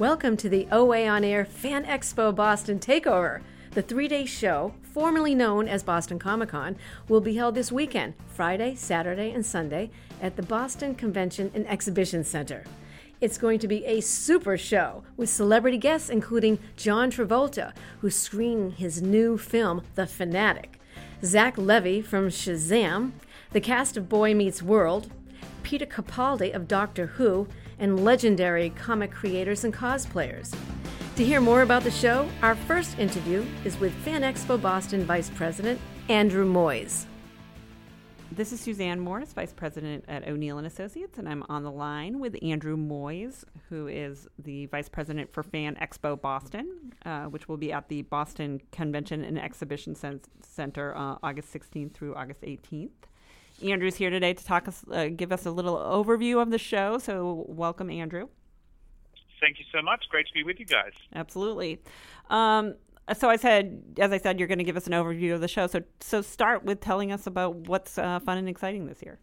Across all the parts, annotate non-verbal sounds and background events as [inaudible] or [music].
Welcome to the OA On Air Fan Expo Boston Takeover. The three day show, formerly known as Boston Comic Con, will be held this weekend, Friday, Saturday, and Sunday, at the Boston Convention and Exhibition Center. It's going to be a super show with celebrity guests, including John Travolta, who's screening his new film, The Fanatic, Zach Levi from Shazam, the cast of Boy Meets World, Peter Capaldi of Doctor Who, and legendary comic creators and cosplayers. To hear more about the show, our first interview is with Fan Expo Boston Vice President Andrew Moyes. This is Suzanne Morris, Vice President at O'Neill and Associates, and I'm on the line with Andrew Moyes, who is the Vice President for Fan Expo Boston, uh, which will be at the Boston Convention and Exhibition Center uh, August 16th through August 18th. Andrew's here today to talk us, uh, give us a little overview of the show. So, welcome, Andrew. Thank you so much. Great to be with you guys. Absolutely. Um, so I said, as I said, you're going to give us an overview of the show. So, so start with telling us about what's uh, fun and exciting this year.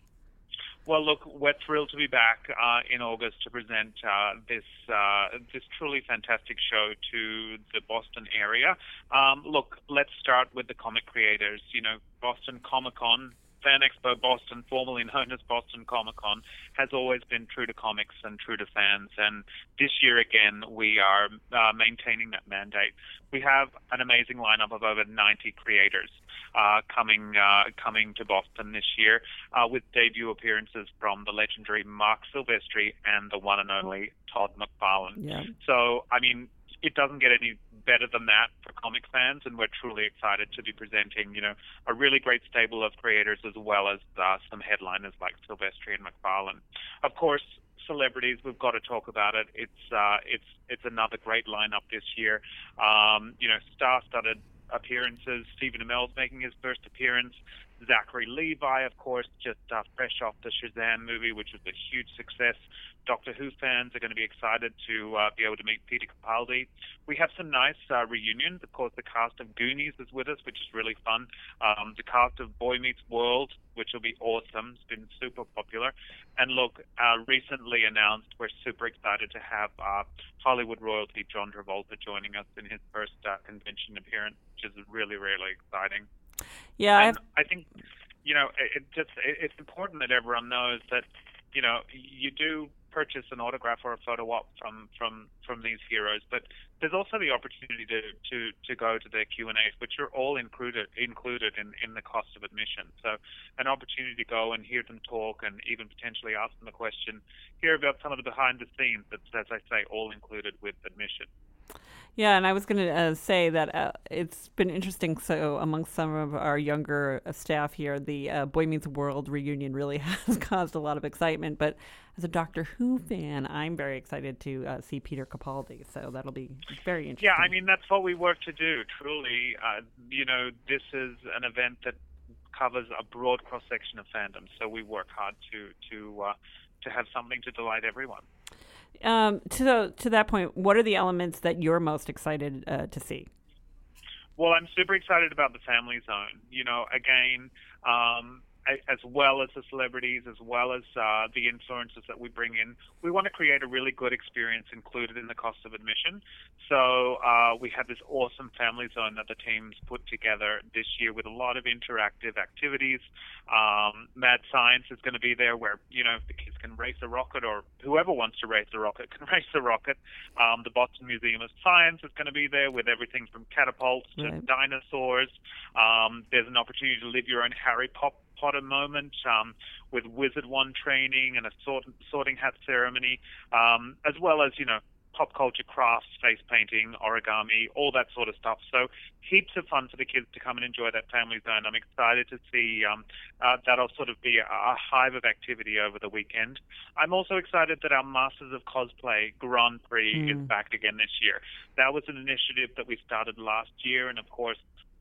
Well, look, we're thrilled to be back uh, in August to present uh, this uh, this truly fantastic show to the Boston area. Um, look, let's start with the comic creators. You know, Boston Comic Con Fan Expo Boston, formerly known as Boston Comic Con, has always been true to comics and true to fans. And this year again, we are uh, maintaining that mandate. We have an amazing lineup of over 90 creators uh, coming uh, coming to Boston this year, uh, with debut appearances from the legendary Marc Silvestri and the one and only Todd McFarlane. Yeah. So, I mean, it doesn't get any better than that for comic fans, and we're truly excited to be presenting, you know, a really great stable of creators as well as uh, some headliners like Silvestri and McFarlane. Of course, celebrities, we've got to talk about it. It's uh, it's it's another great lineup this year. Um, you know, star-studded appearances. Stephen Amell's making his first appearance. Zachary Levi, of course, just uh, fresh off the Shazam movie, which was a huge success. Doctor Who fans are going to be excited to uh, be able to meet Peter Capaldi. We have some nice uh, reunions. Of course, the cast of Goonies is with us, which is really fun. Um, the cast of Boy Meets World, which will be awesome. It's been super popular. And look, uh, recently announced, we're super excited to have uh, Hollywood royalty John Travolta joining us in his first uh, convention appearance, which is really, really exciting. Yeah, I think you know it, just it, it's important that everyone knows that you know you do purchase an autograph or a photo op from from from these heroes, but there's also the opportunity to to to go to their Q and A's, which are all included included in in the cost of admission. So an opportunity to go and hear them talk and even potentially ask them a question, hear about some of the behind the scenes. That's as I say, all included with admission. Yeah, and I was going to uh, say that uh, it's been interesting. So, amongst some of our younger uh, staff here, the uh, Boy Meets World reunion really [laughs] has caused a lot of excitement. But as a Doctor Who fan, I'm very excited to uh, see Peter Capaldi. So that'll be very interesting. Yeah, I mean that's what we work to do. Truly, uh, you know, this is an event that covers a broad cross section of fandom. So we work hard to to to have something to delight everyone. Um, to the, to that point, what are the elements that you're most excited uh, to see? Well, I'm super excited about the Family Zone. You know, again, um, as well as the celebrities, as well as uh, the influences that we bring in. We want to create a really good experience included in the cost of admission. So uh, we have this awesome family zone that the teams put together this year with a lot of interactive activities. Um, Mad Science is going to be there where, you know, the kids can race a rocket or whoever wants to race a rocket can [laughs] race a rocket. Um, the Boston Museum of Science is going to be there with everything from catapults to Right. dinosaurs. Um, there's an opportunity to live your own Harry Pop- Potter moment um, with Wizard One training and a sort, sorting hat ceremony, um, as well as you know pop culture crafts, face painting, origami, all that sort of stuff. So heaps of fun for the kids to come and enjoy that family zone. I'm excited to see um, uh, that'll sort of be a, a hive of activity over the weekend. I'm also excited that our Masters of Cosplay Grand Prix is Mm. back again this year. That was an initiative that we started last year, and of course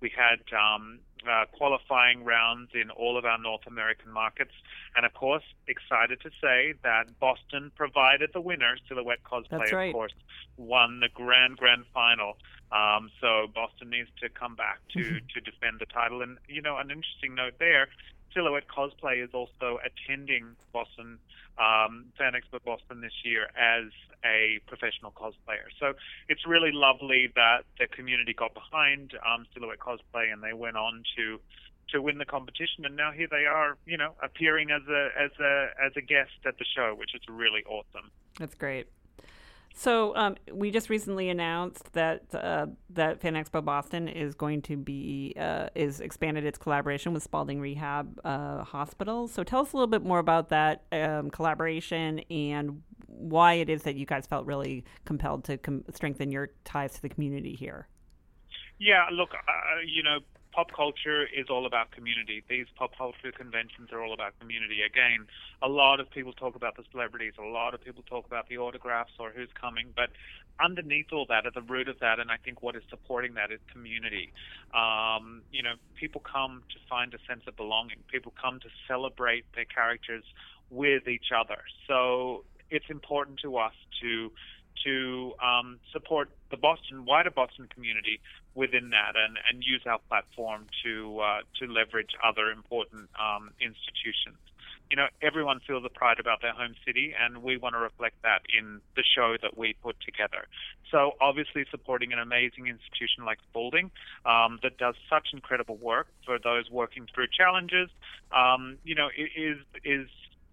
we had um, uh, qualifying rounds in all of our North American markets. And of course, excited to say that Boston provided the winner, Silhouette Cosplay, right. of course, won the grand, grand final. Um, so Boston needs to come back to, Mhm. to defend the title. And, you know, an interesting note there Silhouette Cosplay is also attending Boston um, Fan Expo Boston this year as a professional cosplayer. So it's really lovely that the community got behind um, Silhouette Cosplay and they went on to to win the competition. And now here they are you know appearing as a as a as a guest at the show which is really awesome. That's great so um, we just recently announced that uh, that Fan Expo Boston is going to be uh, is expanded its collaboration with Spaulding Rehab uh, Hospital. So tell us a little bit more about that um, collaboration and why it is that you guys felt really compelled to com- strengthen your ties to the community here. Yeah, look, uh, you know, pop culture is all about community. These pop culture conventions are all about community. Again, a lot of people talk about the celebrities, a lot of people talk about the autographs or who's coming, but underneath all that, at the root of that, and I think what is supporting that is community. Um, you know, people come to find a sense of belonging. People come to celebrate their characters with each other. So it's important to us to to um, support the Boston wider Boston community within that and, and use our platform to uh, to leverage other important um, institutions. You know, everyone feels a pride about their home city, and we want to reflect that in the show that we put together. So, obviously, supporting an amazing institution like Spaulding um, that does such incredible work for those working through challenges, um, you know, is is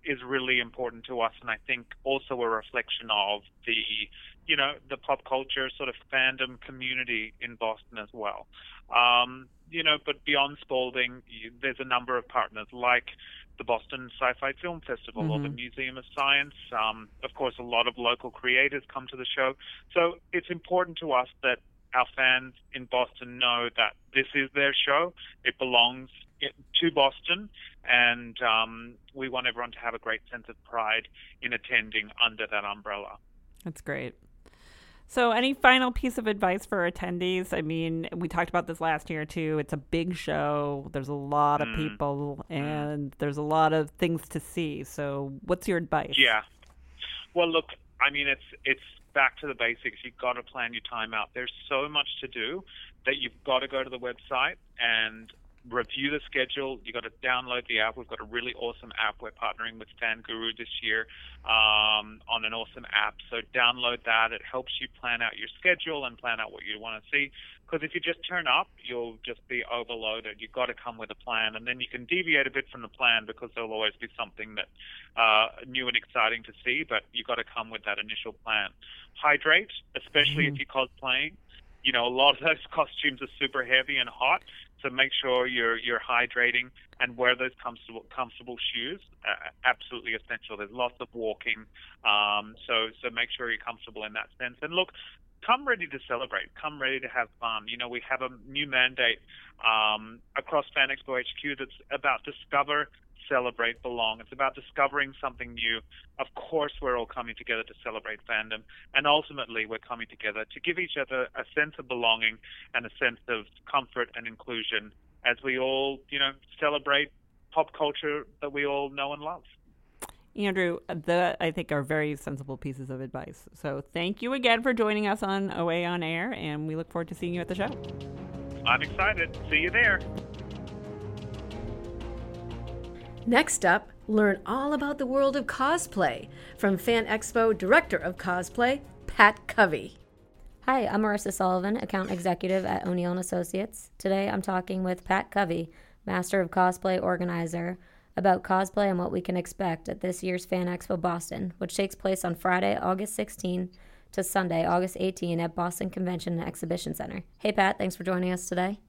is really important to us, and I think also a reflection of the, you know, the pop culture sort of fandom community in Boston as well. Um, you know, but beyond Spaulding, you, there's a number of partners like the Boston Sci-Fi Film Festival mm-hmm. or the mm-hmm. Museum of Science. Um, of course, a lot of local creators come to the show, so it's important to us that our fans in Boston know that this is their show. It belongs to Boston, and um, we want everyone to have a great sense of pride in attending under that umbrella. That's great. So, any final piece of advice for attendees? I mean, we talked about this last year too. It's a big show. There's a lot of mm. people, mm. and there's a lot of things to see. So, what's your advice? Yeah. Well, look, I mean, it's it's back to the basics. You've got to plan your time out. There's so much to do that you've got to go to the website and review the schedule. You got to download the app. We've got a really awesome app. We're partnering with Fan Guru this year um, on an awesome app. So download that. It helps you plan out your schedule and plan out what you want to see. Because if you just turn up, you'll just be overloaded. You've got to come with a plan, and then you can deviate a bit from the plan because there'll always be something that uh, new and exciting to see. But you've got to come with that initial plan. Hydrate, especially mm-hmm. if you're cosplaying you know, a lot of those [laughs] costumes are super heavy and hot. So make sure you're you're hydrating and wear those comfortable comfortable shoes. Uh, absolutely essential. There's lots of walking, um, so so make sure you're comfortable in that sense. And look, come ready to celebrate. Come ready to have fun. You know, we have a new mandate um, across Fan Expo HQ that's about discover, celebrate, belong. It's about discovering something new. Of course, we're all coming together to celebrate fandom, and ultimately, we're coming together to give each other a sense of belonging and a sense of comfort and inclusion as we all, you know, celebrate pop culture that we all know and love. Andrew, that I think are very sensible pieces of advice. So thank you again for joining us on OA on Air, and we look forward to seeing you at the show. I'm excited. See you there. Next up, learn all about the world of cosplay from Fan Expo Director of Cosplay, Pat Covey. Hi, I'm Marissa Sullivan, Account Executive at O'Neill and Associates. Today I'm talking with Pat Covey, Master of Cosplay Organizer, about cosplay and what we can expect at this year's Fan Expo Boston, which takes place on Friday, August 16 to Sunday, August 18 at Boston Convention and Exhibition Center. Hey Pat, thanks for joining us today.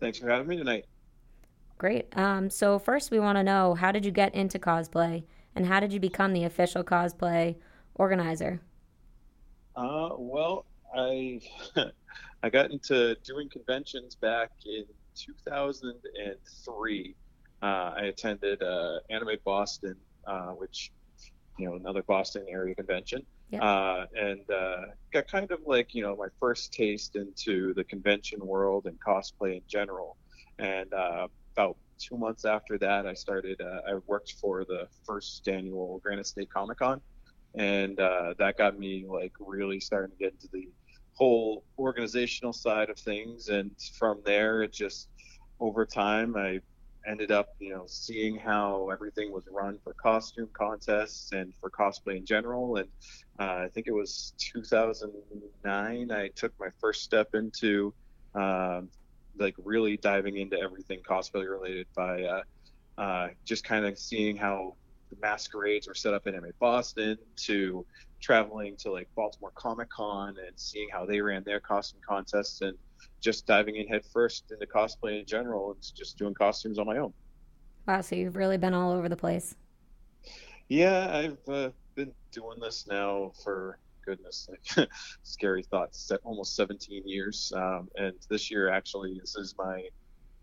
Thanks for having me tonight. Great. Um, so first, we want to know how did you get into cosplay, and how did you become the official cosplay organizer? Uh, well, I [laughs] I got into doing conventions back in 2003. Uh, I attended uh, Anime Boston, uh, which you know another Boston area convention, yep. Uh, and uh, got kind of like you know my first taste into the convention world and cosplay in general. And uh, about two months after that, I started. Uh, I worked for the first annual Granite State Comic Con, and uh, that got me like really starting to get into the whole organizational side of things. And from there, it just over time, I ended up, you know, seeing how everything was run for costume contests and for cosplay in general. And uh, I think it was 2009. I took my first step into uh, like really diving into everything cosplay related by uh, uh just kind of seeing how the masquerades were set up in MA Boston to traveling to like Baltimore Comic Con and seeing how they ran their costume contests and just diving in head first into cosplay in general and just doing costumes on my own. Wow, so you've really been all over the place. Yeah, I've uh, been doing this now for goodness, like, [laughs] scary thoughts, almost 17 years. Um, and this year, actually, this is my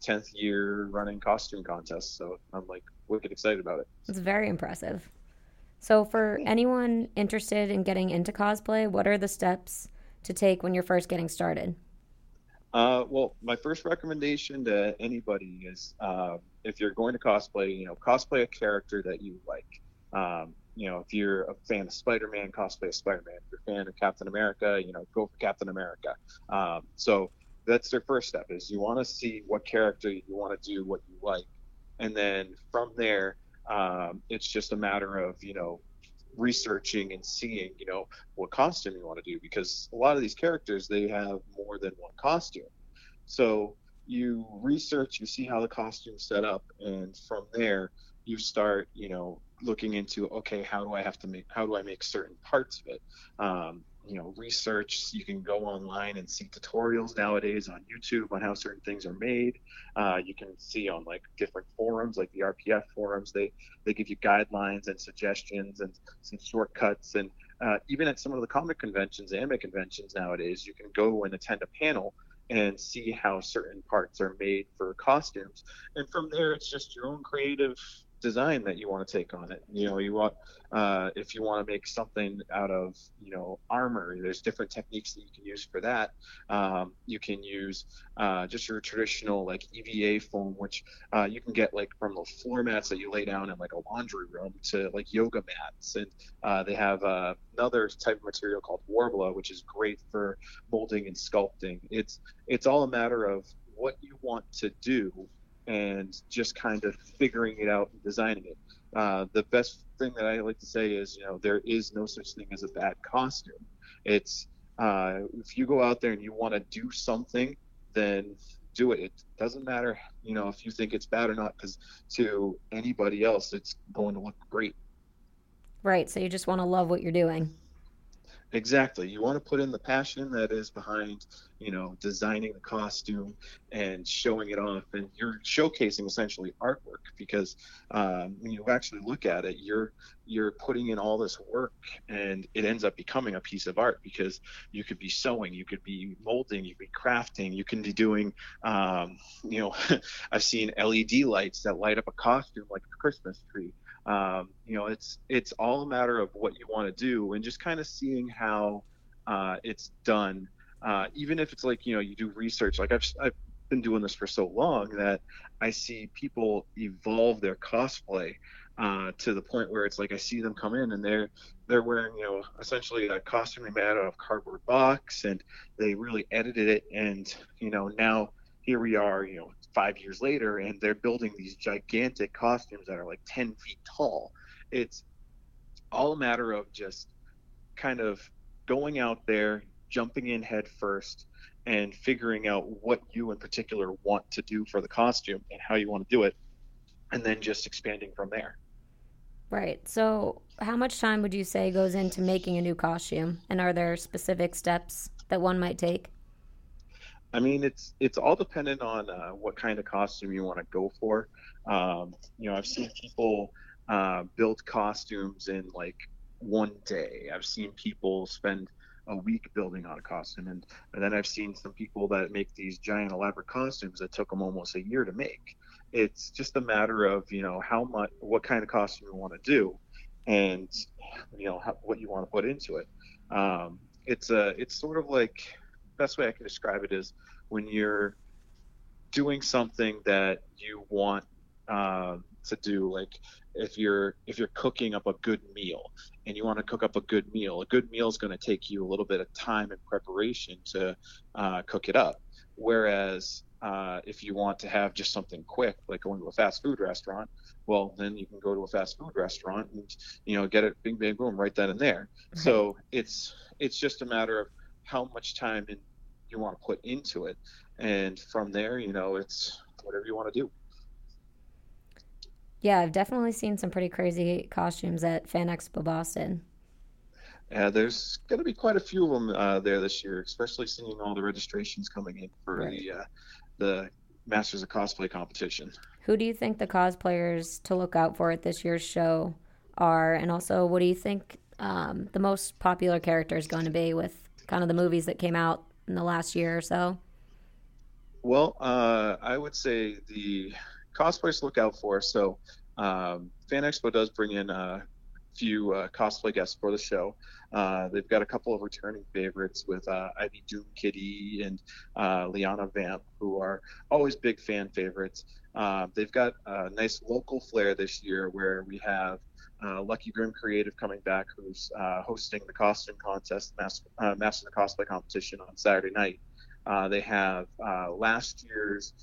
10th year running costume contest. So I'm like wicked excited about it. It's very impressive. So, for anyone interested in getting into cosplay, what are the steps to take when you're first getting started? Uh, well, my first recommendation to anybody is uh, if you're going to cosplay, you know, cosplay a character that you like. Um, you know, if you're a fan of Spider-Man, cosplay Spider-Man. If you're a fan of Captain America, you know, go for Captain America. Um, so that's their first step is you want to see what character you want to do, what you like, and then from there, um, it's just a matter of you know researching and seeing, you know, what costume you want to do because a lot of these characters they have more than one costume. So you research, you see how the costume's set up, and from there you start, you know, looking into okay, how do I have to make, how do I make certain parts of it? Um, you know research you can go online and see tutorials nowadays on youtube on how certain things are made. Uh, you can see on like different forums like the rpf forums they they give you guidelines and suggestions and some shortcuts. And uh, even at some of the comic conventions anime conventions nowadays you can go and attend a panel and see how certain parts are made for costumes. And from there it's just your own creative design that you want to take on it. You know, you want uh, if you want to make something out of you know armor, there's different techniques that you can use for that. Um, you can use uh, just your traditional like EVA foam, which uh, you can get like from the floor mats that you lay down in like a laundry room to like yoga mats, and uh, they have uh, another type of material called Worbla, which is great for molding and sculpting. It's it's all a matter of what you want to do and just kind of figuring it out and designing it. Uh, the best thing that I like to say is, you know, there is no such thing as a bad costume. It's uh, if you go out there and you want to do something, then do it. It doesn't matter, you know, if you think it's bad or not, because to anybody else, it's going to look great. Right. So you just want to love what you're doing. Exactly. You want to put in the passion that is behind, you know, designing the costume and showing it off, and you're showcasing essentially artwork because um, when you actually look at it, you're you're putting in all this work, and it ends up becoming a piece of art because you could be sewing, you could be molding, you could be crafting, you can be doing, um, you know, [laughs] I've seen LED lights that light up a costume like a Christmas tree. Um, you know, it's it's all a matter of what you want to do and just kind of seeing how uh, it's done. Uh, even if it's like you know you do research, like I've I've been doing this for so long that I see people evolve their cosplay uh, to the point where it's like I see them come in and they're they're wearing you know essentially a costume they made out of cardboard box and they really edited it and you know now here we are you know five years later and they're building these gigantic costumes that are like 10 feet tall. It's all a matter of just kind of going out there jumping in head first and figuring out what you in particular want to do for the costume and how you want to do it and then just expanding from there. Right. So how much time would you say goes into making a new costume? And are there specific steps that one might take I mean, it's it's all dependent on uh, what kind of costume you want to go for. Um, you know, I've seen people uh, build costumes in like one day. I've seen people spend a week building on a costume, and, and then I've seen some people that make these giant elaborate costumes that took them almost a year to make. It's just a matter of you know how much, what kind of costume you want to do, and you know how, what you want to put into it. Um, it's a it's sort of like best way I can describe it is when you're doing something that you want uh, to do like if you're if you're cooking up a good meal and you want to cook up a good meal a good meal is going to take you a little bit of time and preparation to uh, cook it up whereas uh, if you want to have just something quick, like going to a fast food restaurant, well, then you can go to a fast food restaurant and you know get it, bing, bang, boom, right then and there. So it's it's just a matter of how much time in, you want to put into it, and from there, you know, it's whatever you want to do. Yeah, I've definitely seen some pretty crazy costumes at Fan Expo Boston. Yeah, there's going to be quite a few of them uh, there this year, especially seeing all the registrations coming in for right. the uh, the Masters of Cosplay competition. Who do you think the cosplayers to look out for at this year's show are, and also what do you think um, the most popular character is going to be with kind of the movies that came out in the last year or so? Well, uh, I would say the cosplayers to look out for. So, um, Fan Expo does bring in a few uh, cosplay guests for the show. Uh, they've got a couple of returning favorites with uh, Ivy Doom Kitty and uh, Leeanna Vamp, who are always big fan favorites. Uh, they've got a nice local flair this year where we have uh, Lucky Grim Creative coming back, who's uh, hosting the costume contest, Master, uh, Master the Cosplay competition on Saturday night. they have last year's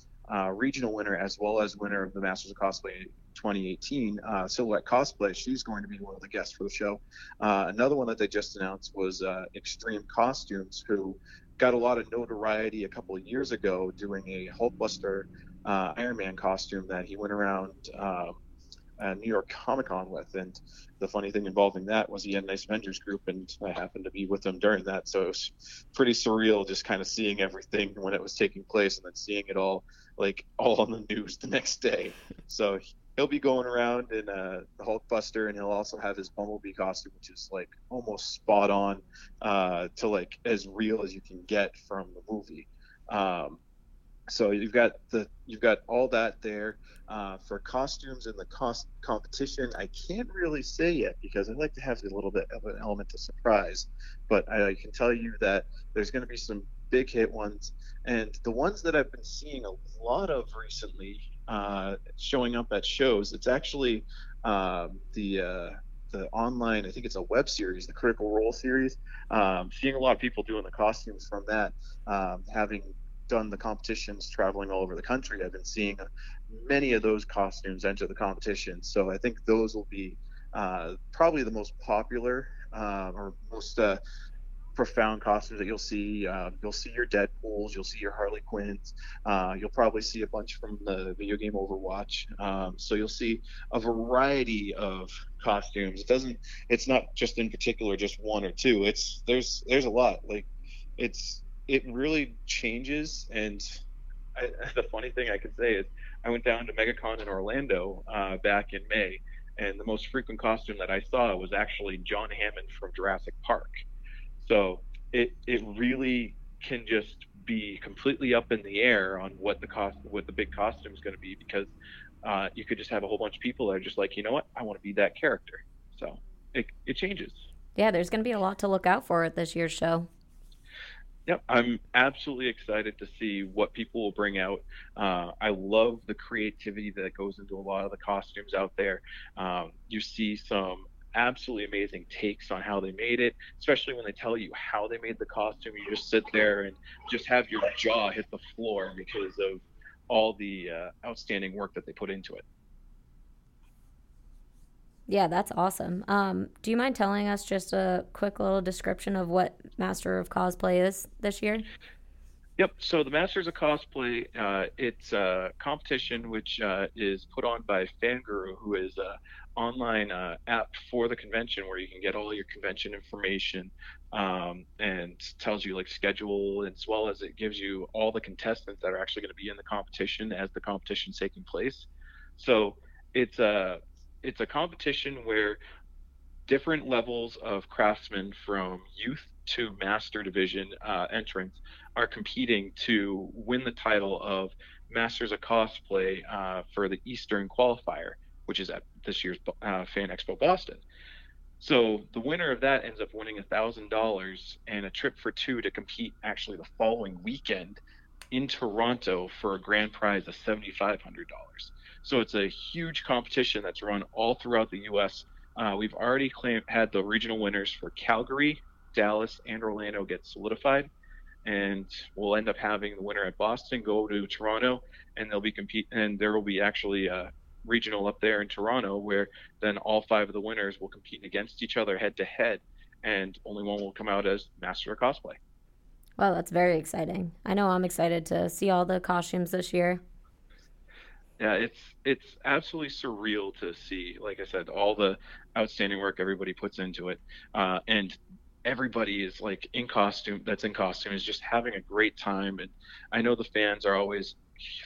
regional winner as well as winner of the Masters of Cosplay 2018, uh, Silhouette Cosplay. She's going to be one of the guests for the show. Uh, another one that they just announced was uh, Extreme Costumes, who got a lot of notoriety a couple of years ago doing a Hulkbuster uh, Iron Man costume that he went around New York Comic Con with. And the funny thing involving that was he had a nice Avengers group, and I happened to be with him during that. So it was pretty surreal just kind of seeing everything when it was taking place and then seeing it all like all on the news the next day. So he'll be going around in uh, Hulkbuster, and he'll also have his Bumblebee costume, which is like almost spot on uh, to like as real as you can get from the movie. Um, so you've got the you've got all that there uh, for costumes in the cost competition. I can't really say yet because I like to have a little bit of an element of surprise, but I, I can tell you that there's going to be some big hit ones, and the ones that I've been seeing a lot of recently uh, showing up at shows. It's actually um, the uh, the online. I think it's a web series, the Critical Role series. Um, seeing a lot of people doing the costumes from that, um, having done the competitions traveling all over the country, I've been seeing many of those costumes enter the competition. So I think those will be uh, probably the most popular uh, or most uh, profound costumes that you'll see. Uh, you'll see your Deadpool's, you'll see your Harley Quinns, uh, you'll probably see a bunch from the video game Overwatch. Um, so you'll see a variety of costumes. It doesn't. It's not just in particular just one or two. It's there's there's a lot. Like it's it really changes. And I, the funny thing I could say is I went down to MegaCon in Orlando uh, back in May. And the most frequent costume that I saw was actually John Hammond from Jurassic Park. So it it really can just be completely up in the air on what the cost what the big costume is going to be because uh, you could just have a whole bunch of people that are just like you know what I want to be that character. So it it changes. Yeah, there's going to be a lot to look out for at this year's show. Yep, I'm absolutely excited to see what people will bring out. Uh, I love the creativity that goes into a lot of the costumes out there. Um, you see some absolutely amazing takes on how they made it, especially when they tell you how they made the costume. You just sit there and just have your jaw hit the floor because of all the uh, outstanding work that they put into it. Yeah, that's awesome. Um, do you mind telling us just a quick little description of what Master of Cosplay is this year? Yep. So the Masters of Cosplay, uh, it's a competition which uh, is put on by Fanguru, who is a online uh, app for the convention where you can get all your convention information um, and tells you like schedule as well as it gives you all the contestants that are actually going to be in the competition as the competition's taking place. So it's a it's a competition where different levels of craftsmen from youth to master division uh, entrants are competing to win the title of Masters of Cosplay uh, for the Eastern qualifier which is at this year's uh, Fan Expo Boston. So the winner of that ends up winning $1,000 and a trip for two to compete actually the following weekend in Toronto for a grand prize of $7,500. So it's a huge competition that's run all throughout the U.S. Uh, we've already claimed, had the regional winners for Calgary, Dallas, and Orlando get solidified. and we'll end up having the winner at Boston go to Toronto, and they'll be compete, and there will be actually a regional up there in Toronto where then all five of the winners will compete against each other head to head, and only one will come out as master of cosplay. Well, that's very exciting. I know I'm excited to see all the costumes this year. Yeah, it's it's absolutely surreal to see. Like I said, all the outstanding work everybody puts into it, uh, and everybody is like in costume. That's in costume is just having a great time. And I know the fans are always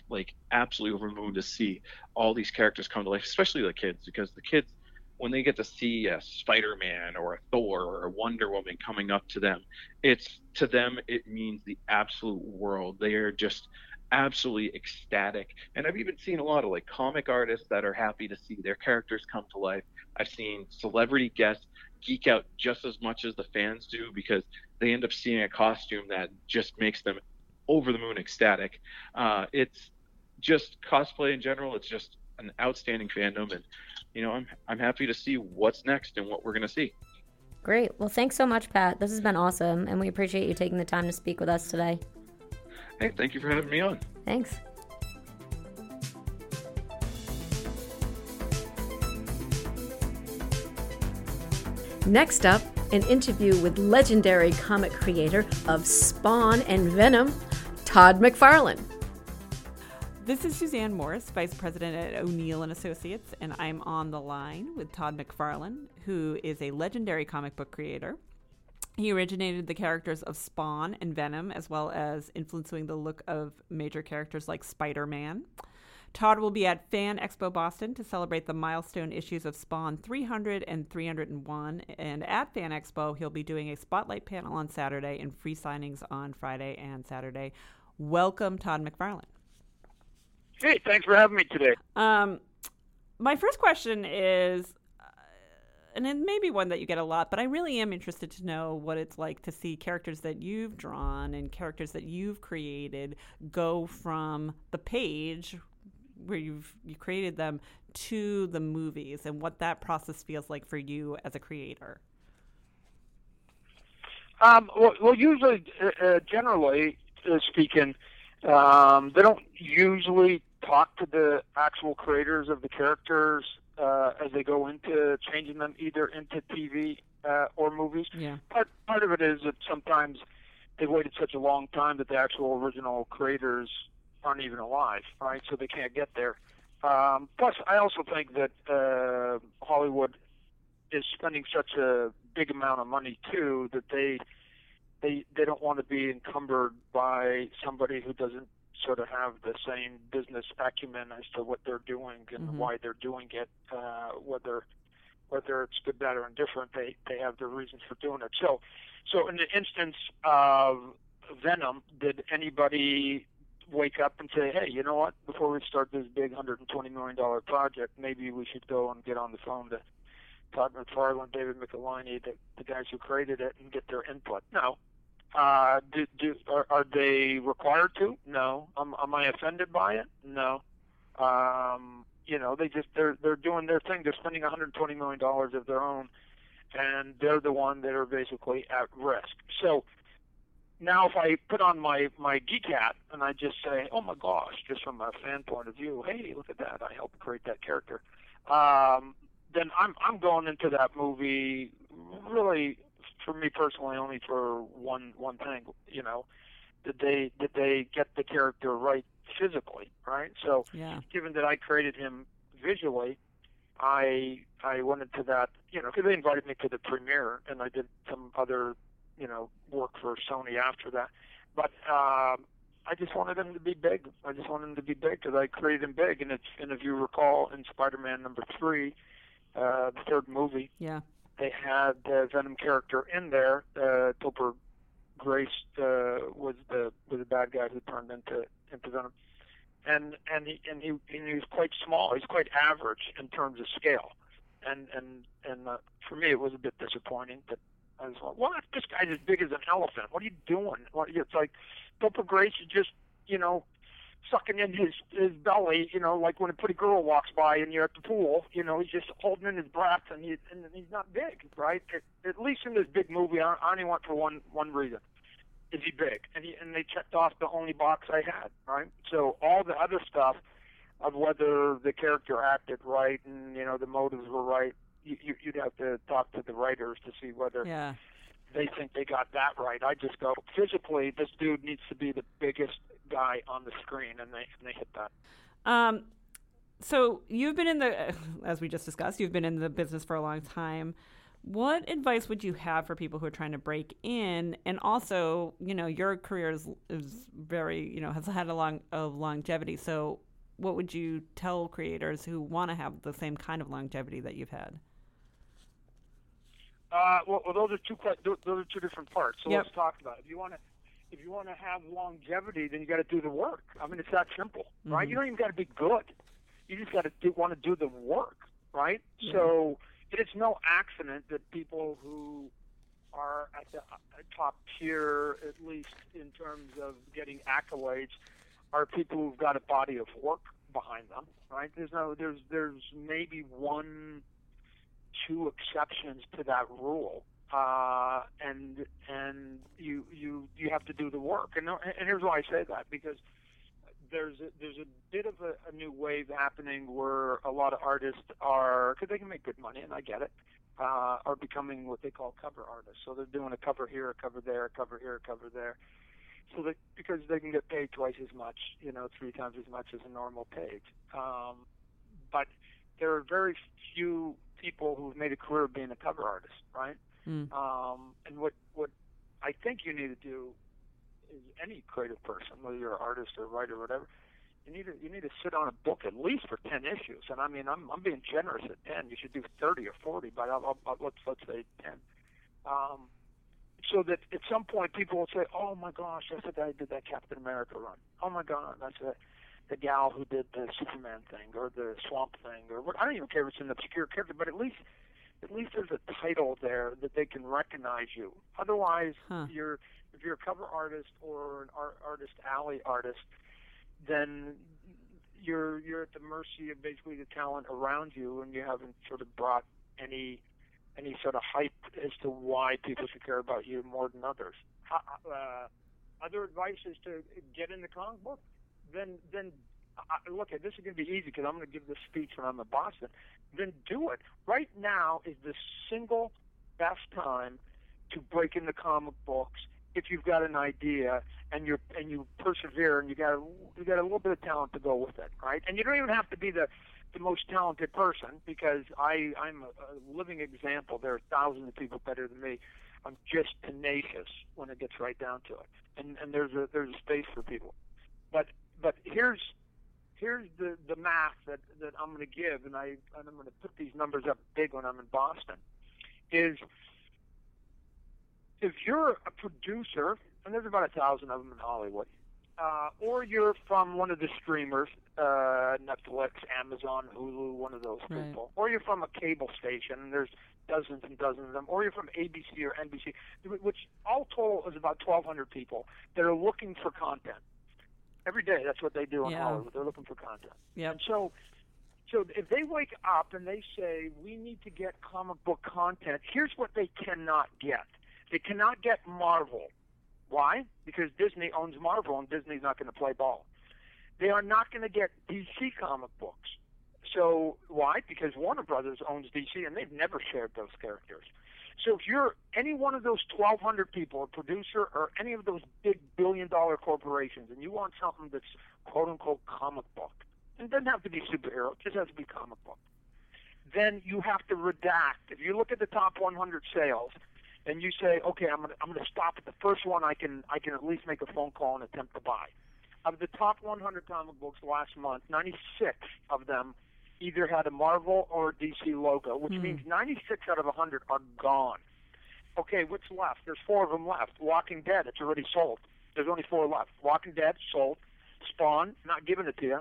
like absolutely over the moon to see all these characters come to life, especially the kids, because the kids when they get to see a Spider-Man or a Thor or a Wonder Woman coming up to them, it's to them it means the absolute world. They are just absolutely ecstatic. And I've even seen a lot of like comic artists that are happy to see their characters come to life. I've seen celebrity guests geek out just as much as the fans do because they end up seeing a costume that just makes them over the moon ecstatic. Uh, it's just cosplay in general. It's just an outstanding fandom, and you know, I'm I'm happy to see what's next and what we're gonna see. Great. Well, thanks so much, Pat. This has been awesome, and we appreciate you taking the time to speak with us today. Hey, thank you for having me on. Thanks. Next up, an interview with legendary comic creator of Spawn and Venom, Todd McFarlane. This is Suzanne Morris, Vice President at O'Neill and Associates, and I'm on the line with Todd McFarlane, who is a legendary comic book creator. He originated the characters of Spawn and Venom, as well as influencing the look of major characters like Spider Man. Todd will be at Fan Expo Boston to celebrate the milestone issues of Spawn 300 and 301. And at Fan Expo, he'll be doing a spotlight panel on Saturday and free signings on Friday and Saturday. Welcome, Todd McFarlane. Hey, thanks for having me today. Um, my first question is, and it may be one that you get a lot, but I really am interested to know what it's like to see characters that you've drawn and characters that you've created go from the page where you've you created them to the movies and what that process feels like for you as a creator. Um, well, well, usually, uh, uh generally uh, speaking, um, they don't usually talk to the actual creators of the characters uh, as they go into changing them either into TV uh, or movies. Yeah. Part part of it is that sometimes they waited such a long time that the actual original creators aren't even alive, right? So they can't get there. Um, plus, I also think that uh, Hollywood is spending such a big amount of money too that they they they don't want to be encumbered by somebody who doesn't sort of have the same business acumen as to what they're doing and mm-hmm. why they're doing it, uh, whether whether it's good, bad, or indifferent. They they have their reasons for doing it. So, so in the instance of Venom, did anybody wake up and say, hey, you know what? Before we start this big $120 million project, maybe we should go and get on the phone to Todd McFarlane, David Michelinie, the, the guys who created it, and get their input. No, uh, do, do, are, are they required to? No. Am, am I offended by it? No. Um, you know, they just they're they're doing their thing. They're spending 120 million dollars of their own, and they're the one that are basically at risk. So now, if I put on my my geek hat and I just say, "Oh my gosh," just from a fan point of view, "Hey, look at that! I helped create that character," um, then I'm I'm going into that movie really for me personally only for one one thing. You know, did they did they get the character right physically? Right. So, yeah. given that I created him visually, I I went into that. You know, because they invited me to the premiere, and I did some other you know work for Sony after that. But um, I just wanted him to be big. I just wanted him to be big because I created him big. And it's and if you recall in Spider-Man number three, uh, the third movie, yeah, they had the Venom character in there. Uh, Topher Grace uh, was the was the bad guy who turned into into Venom, and and he and he and he was quite small. He's quite average in terms of scale, and and and uh, for me it was a bit disappointing that I was like, what? This guy's as big as an elephant. What are you doing? What, it's like Topher Grace is just you know sucking in his his belly, you know, like when a pretty girl walks by and you're at the pool, you know, he's just holding in his breath and he and he's not big, right? At, at least in this big movie, I, I only want for one one reason. is he big? And he, and they checked off the only box I had, right? So all the other stuff of whether the character acted right and you know the motives were right, you, you'd have to talk to the writers to see whether yeah. they think they got that right. I just go physically, this dude needs to be the biggest guy on the screen, and they and they hit that. Um, so you've been in the, as we just discussed, you've been in the business for a long time. What advice would you have for people who are trying to break in? And also, you know, your career is, is very, you know, has had a long of longevity. So, what would you tell creators who want to have the same kind of longevity that you've had? Uh, well, well, those are two those are two different parts. So yep. let's talk about it. If you want to, if you want to have longevity, then you got to do the work. I mean, it's that simple, mm-hmm. right? You don't even got to be good. You just got to want to do the work, right? Yeah. So it is no accident that people who are at the top tier, at least in terms of getting accolades, are people who've got a body of work behind them, right? There's no, there's, there's maybe one, two exceptions to that rule, uh, and and you you you have to do the work. And and here's why I say that because there's a, there's a bit of a, a new wave happening where a lot of artists are because they can make good money, and I get it. Uh, are becoming what they call cover artists. So they're doing a cover here, a cover there, a cover here, a cover there. So that because they can get paid twice as much, you know, three times as much as a normal page. Um, but there are very few people who've made a career of being a cover artist, right? Mm. Um, and what what I think you need to do is any creative person, whether you're an artist or writer or whatever, you need to you need to sit on a book at least for ten issues. And I mean, I'm I'm being generous at ten. You should do thirty or forty, but I'll, I'll, I'll, let's let's say ten. Um, so that at some point people will say, "Oh my gosh, that's the guy who did that Captain America run. Oh my God, that's the the gal who did the Superman thing or the Swamp thing or what. I don't even care if it's an obscure character, but at least at least there's a title there that they can recognize you. Otherwise, huh. you're if you're a cover artist or an art, artist alley artist, then you're you're at the mercy of basically the talent around you, and you haven't sort of brought any any sort of hype as to why people should care about you more than others. Uh, other advice is to get in the comic book. Then then I, look, this is going to be easy because I'm going to give this speech when I'm in Boston. Then do it. Right now is the single best time to break into comic books if you've got an idea and you and you persevere and you got you got a little bit of talent to go with it, right? And you don't even have to be the the most talented person because I I'm a, a living example. There are thousands of people better than me. I'm just tenacious when it gets right down to it, and and there's a there's a space for people. But but here's here's the the math that that I'm going to give, and I and I'm going to put these numbers up big when I'm in Boston. Is if you're a producer, and there's about a thousand of them in Hollywood, uh, or you're from one of the streamers, uh, Netflix, Amazon, Hulu, one of those right. people, or you're from a cable station, and there's dozens and dozens of them, or you're from ABC or NBC, which all total is about 1,200 people that are looking for content. Every day, that's what they do in yeah. Hollywood. They're looking for content. Yep. And so, so if they wake up and they say, we need to get comic book content, here's what they cannot get they cannot get Marvel. Why? Because Disney owns Marvel and Disney's not going to play ball. They are not going to get DC comic books. So why? Because Warner Brothers owns DC and they've never shared those characters. So if you're any one of those 1,200 people, a producer, or any of those big billion dollar corporations, and you want something that's quote unquote comic book, and it doesn't have to be superhero, it just has to be comic book, then you have to redact. If you look at the top 100 sales, and you say, okay, I'm gonna I'm gonna stop at the first one I can I can at least make a phone call and attempt to buy. Of the top 100 comic books last month, 96 of them either had a Marvel or a DC logo, which mm. means 96 out of 100 are gone. Okay, what's left? There's four of them left. Walking Dead, it's already sold. There's only four left. Walking Dead sold. Spawn, not giving it to you.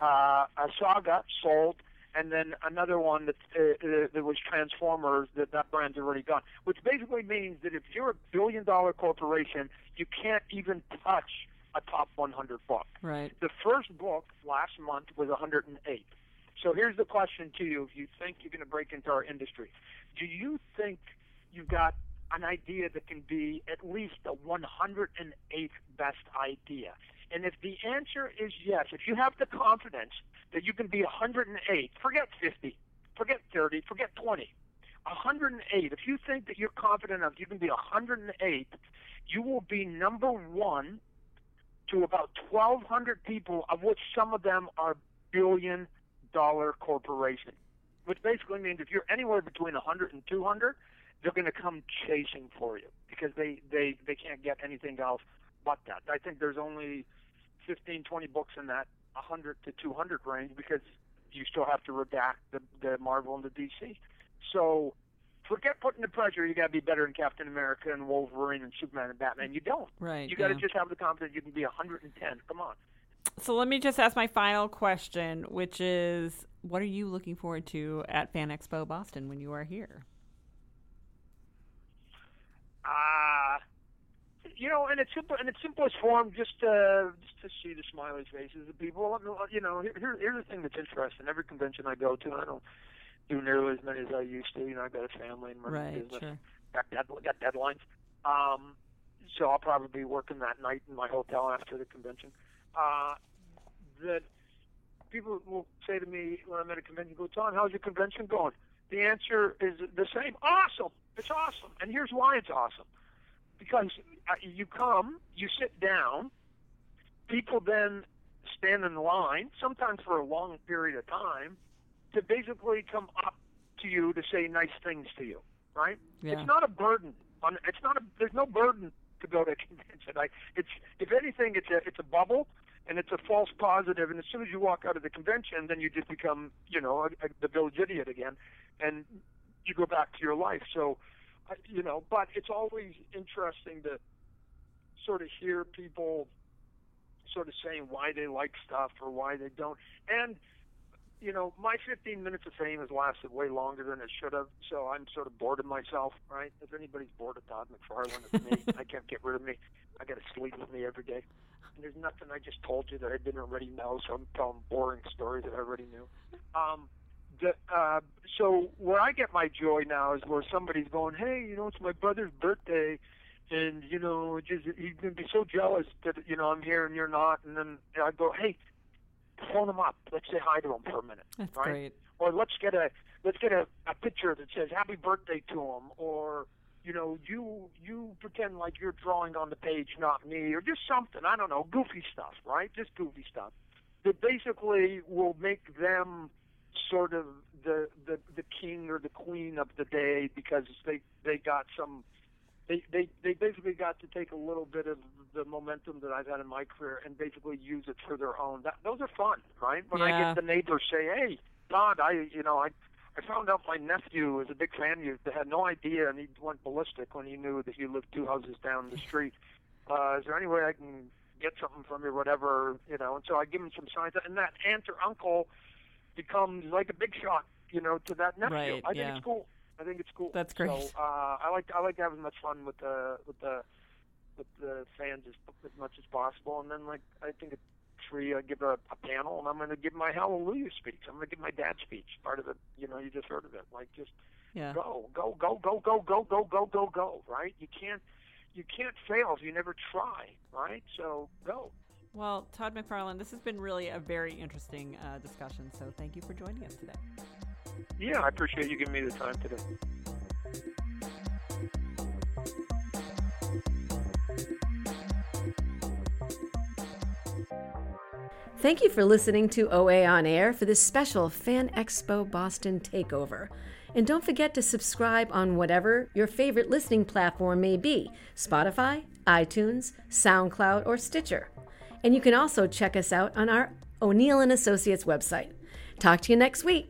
Uh, a Saga sold and then another one that uh, uh, that was Transformers that that brand's already gone. Which basically means that if you're a billion dollar corporation, you can't even touch a top 100 book. Right. The first book last month was 108. So here's the question to you: If you think you're going to break into our industry, do you think you've got an idea that can be at least the 108th best idea? And if the answer is yes, if you have the confidence that you can be 108, forget 50, forget 30, forget 20, 108. If you think that you're confident enough, you can be 108. You will be number one to about 1,200 people, of which some of them are billion dollar corporations. Which basically means if you're anywhere between 100 and 200, they're going to come chasing for you because they, they, they can't get anything else but that. I think there's only 15, 20 books in that 100 to 200 range because you still have to redact the, the Marvel and the DC. So forget putting the pressure. You got to be better than Captain America and Wolverine and Superman and Batman. You don't. Right. You got to yeah. just have the confidence you can be 110. Come on. So let me just ask my final question, which is what are you looking forward to at Fan Expo Boston when you are here? Uh, you know, in its simple, in its simplest form, just uh, just to see the smiley faces of people. You know, here, here's the thing that's interesting. Every convention I go to, I don't do nearly as many as I used to. You know, I've got a family and running right, business. Sure. Got, dead, got deadlines. Um, so I'll probably be working that night in my hotel after the convention. Uh, that people will say to me when I'm at a convention, "Go, Don, how's your convention going?" The answer is the same: awesome. It's awesome. And here's why it's awesome: because uh, you come, you sit down, people then stand in line, sometimes for a long period of time, to basically come up to you to say nice things to you. Right? Yeah. It's not a burden. On it's not a. There's no burden to go to a [laughs] convention. I, it's if anything, it's a it's a bubble and it's a false positive. And as soon as you walk out of the convention, then you just become you know a, a, the village idiot again, and you go back to your life. So, you know, but it's always interesting to sort of hear people sort of saying why they like stuff or why they don't, and you know, my 15 minutes of fame has lasted way longer than it should have, so I'm sort of bored of myself, right? If anybody's bored of Todd McFarlane, it's me. [laughs] I can't get rid of me. I got to sleep with me every day. And there's nothing I just told you that I didn't already know, so I'm telling boring stories that I already knew. Um, the, uh, so where I get my joy now is where somebody's going, hey, you know, it's my brother's birthday, and you know, just he's gonna be so jealous that you know I'm here and you're not, and then I go, hey, phone him up. Let's say hi to him for a minute. That's right? great. Or let's get a let's get a, a picture that says happy birthday to him. Or you know, you you pretend like you're drawing on the page, not me, or just something. I don't know, goofy stuff, right? Just goofy stuff that basically will make them sort of the the the king or the queen of the day because they they got some they, they they basically got to take a little bit of the momentum that I've had in my career and basically use it for their own. That, those are fun, right? When I get the neighbors say, "Hey, God, I you know I I found out my nephew is a big fan of you. They had no idea, and he went ballistic when he knew that you lived two houses down the street. Uh, is there any way I can get something from you, or whatever, you know?" And so I give him some signs, and that aunt or uncle becomes like a big shot, you know, to that nephew. Right, I think yeah. it's cool. I think it's cool. That's great. So uh, I like I like to have as much fun with the with the with the fans as, as much as possible, and then like I think at three I give a, a panel, and I'm going to give my hallelujah speech. I'm going to give my dad speech. Part of it, you know, you just heard of it. Like just Yeah. go, go, go, go, go, go, go, go, go, go. Right? You can't you can't fail if you never try. Right? So go. Well, Todd McFarlane, this has been really a very interesting uh, discussion. So thank you for joining us today. Yeah, I appreciate you giving me the time today. Thank you for listening to OA On Air for this special Fan Expo Boston takeover. And don't forget to subscribe on whatever your favorite listening platform may be Spotify, iTunes, SoundCloud, or Stitcher. And you can also check us out on our O'Neill and Associates website. Talk to you next week.